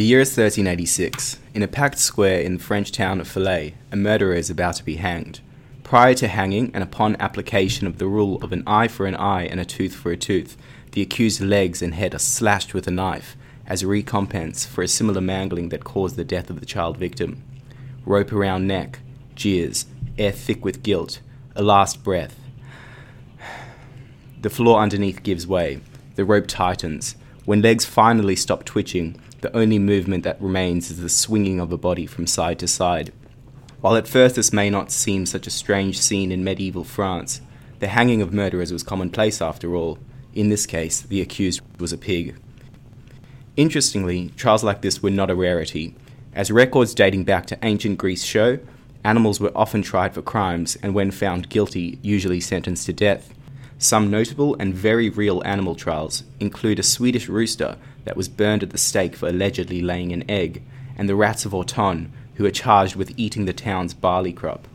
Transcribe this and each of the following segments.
The year is 1386. In a packed square in the French town of Falaise, a murderer is about to be hanged. Prior to hanging, and upon application of the rule of an eye for an eye and a tooth for a tooth, the accused's legs and head are slashed with a knife as a recompense for a similar mangling that caused the death of the child victim. Rope around neck, jeers, air thick with guilt, a last breath. The floor underneath gives way. The rope tightens. When legs finally stop twitching, the only movement that remains is the swinging of a body from side to side. While at first this may not seem such a strange scene in medieval France, the hanging of murderers was commonplace after all. In this case, the accused was a pig. Interestingly, trials like this were not a rarity. As records dating back to ancient Greece show, animals were often tried for crimes and, when found guilty, usually sentenced to death. Some notable and very real animal trials include a Swedish rooster that was burned at the stake for allegedly laying an egg, and the rats of Autun, who are charged with eating the town's barley crop.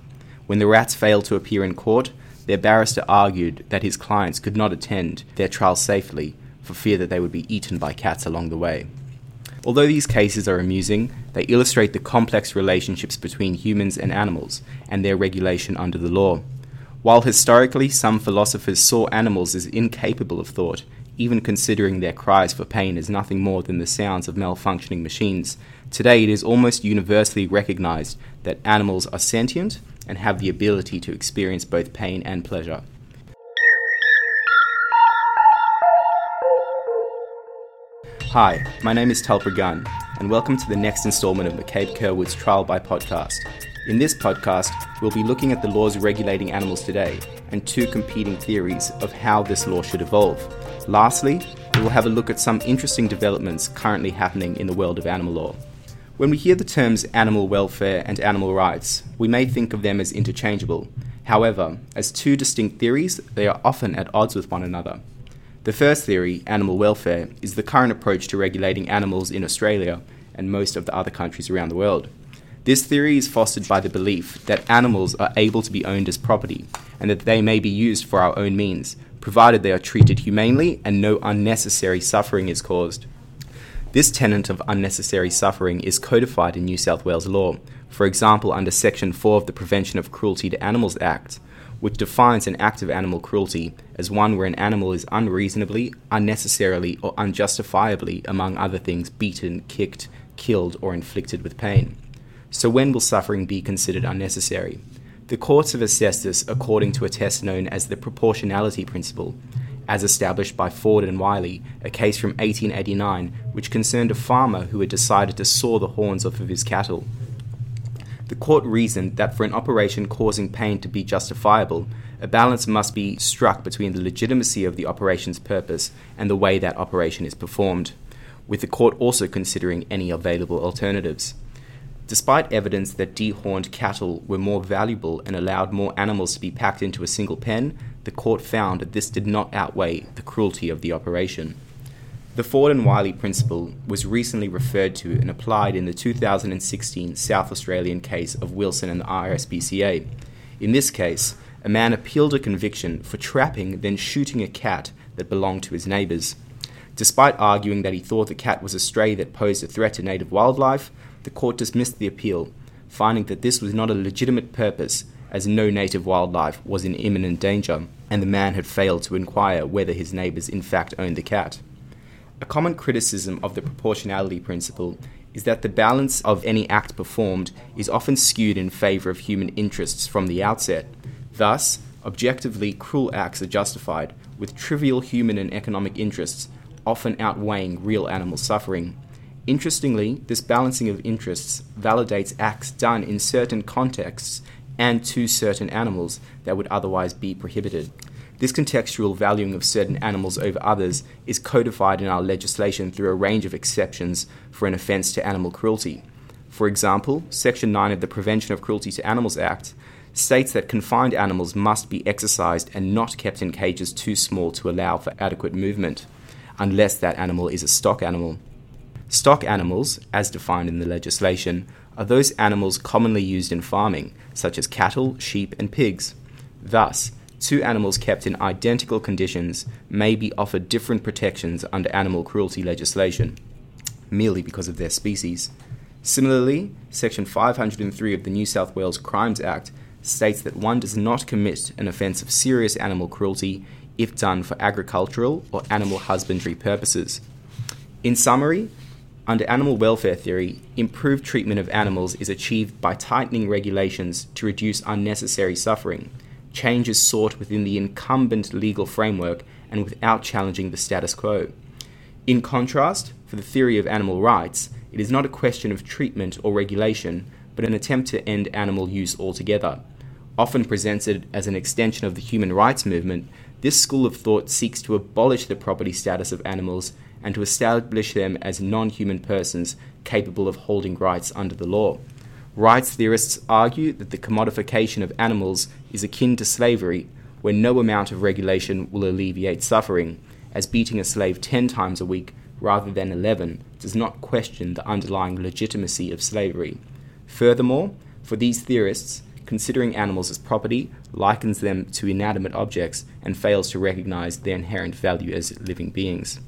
When the rats failed to appear in court, their barrister argued that his clients could not attend their trial safely for fear that they would be eaten by cats along the way. Although these cases are amusing, they illustrate the complex relationships between humans and animals and their regulation under the law. While historically some philosophers saw animals as incapable of thought, even considering their cries for pain as nothing more than the sounds of malfunctioning machines, today it is almost universally recognized that animals are sentient and have the ability to experience both pain and pleasure. Hi, my name is Telper Gunn, and welcome to the next installment of McCabe Curwood's Trial by Podcast. In this podcast, we'll be looking at the laws regulating animals today and two competing theories of how this law should evolve. Lastly, we will have a look at some interesting developments currently happening in the world of animal law. When we hear the terms animal welfare and animal rights, we may think of them as interchangeable. However, as two distinct theories, they are often at odds with one another. The first theory, animal welfare, is the current approach to regulating animals in Australia and most of the other countries around the world. This theory is fostered by the belief that animals are able to be owned as property and that they may be used for our own means, provided they are treated humanely and no unnecessary suffering is caused. This tenet of unnecessary suffering is codified in New South Wales law, for example, under Section 4 of the Prevention of Cruelty to Animals Act, which defines an act of animal cruelty as one where an animal is unreasonably, unnecessarily, or unjustifiably, among other things, beaten, kicked, killed, or inflicted with pain. So, when will suffering be considered unnecessary? The courts have assessed this according to a test known as the proportionality principle, as established by Ford and Wiley, a case from 1889 which concerned a farmer who had decided to saw the horns off of his cattle. The court reasoned that for an operation causing pain to be justifiable, a balance must be struck between the legitimacy of the operation's purpose and the way that operation is performed, with the court also considering any available alternatives. Despite evidence that dehorned cattle were more valuable and allowed more animals to be packed into a single pen, the court found that this did not outweigh the cruelty of the operation. The Ford and Wiley principle was recently referred to and applied in the 2016 South Australian case of Wilson and the RSPCA. In this case, a man appealed a conviction for trapping, then shooting a cat that belonged to his neighbours. Despite arguing that he thought the cat was a stray that posed a threat to native wildlife, the court dismissed the appeal, finding that this was not a legitimate purpose as no native wildlife was in imminent danger, and the man had failed to inquire whether his neighbours in fact owned the cat. A common criticism of the proportionality principle is that the balance of any act performed is often skewed in favour of human interests from the outset. Thus, objectively cruel acts are justified, with trivial human and economic interests often outweighing real animal suffering. Interestingly, this balancing of interests validates acts done in certain contexts and to certain animals that would otherwise be prohibited. This contextual valuing of certain animals over others is codified in our legislation through a range of exceptions for an offence to animal cruelty. For example, Section 9 of the Prevention of Cruelty to Animals Act states that confined animals must be exercised and not kept in cages too small to allow for adequate movement, unless that animal is a stock animal. Stock animals, as defined in the legislation, are those animals commonly used in farming, such as cattle, sheep, and pigs. Thus, two animals kept in identical conditions may be offered different protections under animal cruelty legislation. merely because of their species. Similarly, Section 503 of the New South Wales Crimes Act states that one does not commit an offence of serious animal cruelty if done for agricultural or animal husbandry purposes. In summary, under animal welfare theory, improved treatment of animals is achieved by tightening regulations to reduce unnecessary suffering. Change is sought within the incumbent legal framework and without challenging the status quo. In contrast, for the theory of animal rights, it is not a question of treatment or regulation, but an attempt to end animal use altogether. Often presented as an extension of the human rights movement, this school of thought seeks to abolish the property status of animals and to establish them as non human persons capable of holding rights under the law. Rights theorists argue that the commodification of animals is akin to slavery, where no amount of regulation will alleviate suffering, as beating a slave 10 times a week rather than 11 does not question the underlying legitimacy of slavery. Furthermore, for these theorists, considering animals as property likens them to inanimate objects and fails to recognize their inherent value as living beings.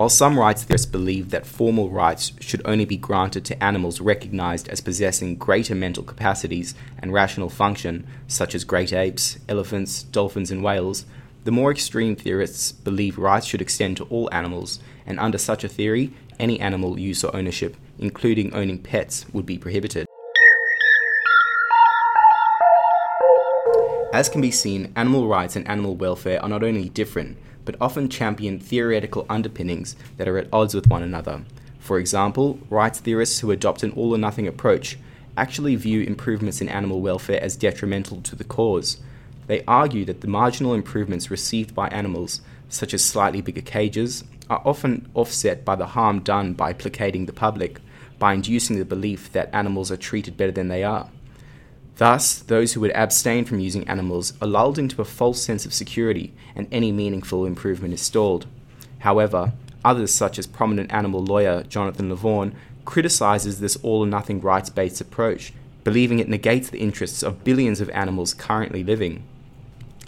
While some rights theorists believe that formal rights should only be granted to animals recognized as possessing greater mental capacities and rational function, such as great apes, elephants, dolphins, and whales, the more extreme theorists believe rights should extend to all animals, and under such a theory, any animal use or ownership, including owning pets, would be prohibited. As can be seen, animal rights and animal welfare are not only different, but often champion theoretical underpinnings that are at odds with one another. For example, rights theorists who adopt an all or nothing approach actually view improvements in animal welfare as detrimental to the cause, they argue that the marginal improvements received by animals, such as slightly bigger cages, are often offset by the harm done by placating the public, by inducing the belief that animals are treated better than they are. Thus, those who would abstain from using animals are lulled into a false sense of security, and any meaningful improvement is stalled. However, others, such as prominent animal lawyer Jonathan Lovvorn, criticizes this all or nothing rights based approach, believing it negates the interests of billions of animals currently living.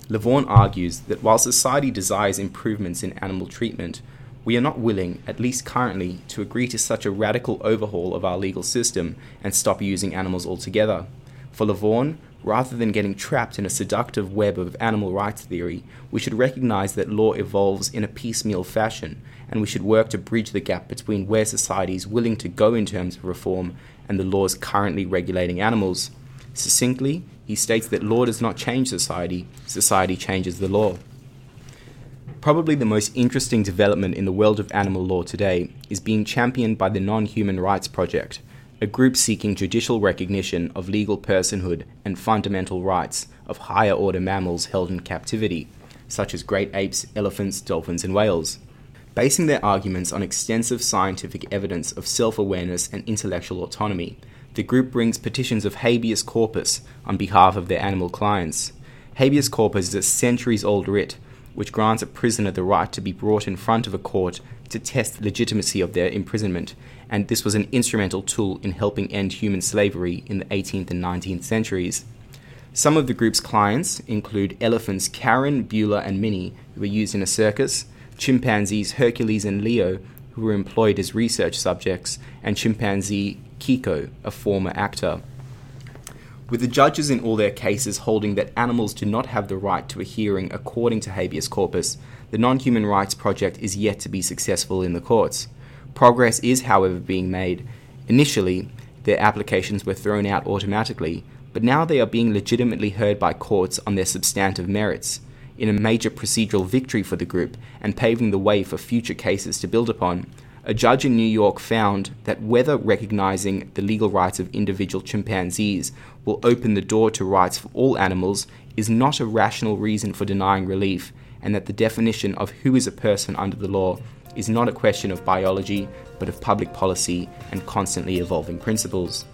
Lovvorn argues that while society desires improvements in animal treatment, we are not willing, at least currently, to agree to such a radical overhaul of our legal system and stop using animals altogether. For Lovvorn, rather than getting trapped in a seductive web of animal rights theory, we should recognize that law evolves in a piecemeal fashion, and we should work to bridge the gap between where society is willing to go in terms of reform and the laws currently regulating animals. Succinctly, he states that law does not change society, society changes the law. Probably the most interesting development in the world of animal law today is being championed by the Non Human Rights Project, a group seeking judicial recognition of legal personhood and fundamental rights of higher order mammals held in captivity, such as great apes, elephants, dolphins, and whales. Basing their arguments on extensive scientific evidence of self awareness and intellectual autonomy, the group brings petitions of habeas corpus on behalf of their animal clients. Habeas corpus is a centuries old writ which grants a prisoner the right to be brought in front of a court to test the legitimacy of their imprisonment, and this was an instrumental tool in helping end human slavery in the 18th and 19th centuries. Some of the group's clients include elephants Karen, Beulah, and Minnie, who were used in a circus, chimpanzees Hercules and Leo, who were employed as research subjects, and chimpanzee Kiko, a former actor. With the judges in all their cases holding that animals do not have the right to a hearing according to habeas corpus, the Non Human Rights Project is yet to be successful in the courts. Progress is, however, being made. Initially, their applications were thrown out automatically, but now they are being legitimately heard by courts on their substantive merits in a major procedural victory for the group and paving the way for future cases to build upon. A judge in New York found that whether recognizing the legal rights of individual chimpanzees will open the door to rights for all animals is not a rational reason for denying relief, and that the definition of who is a person under the law is not a question of biology, but of public policy and constantly evolving principles.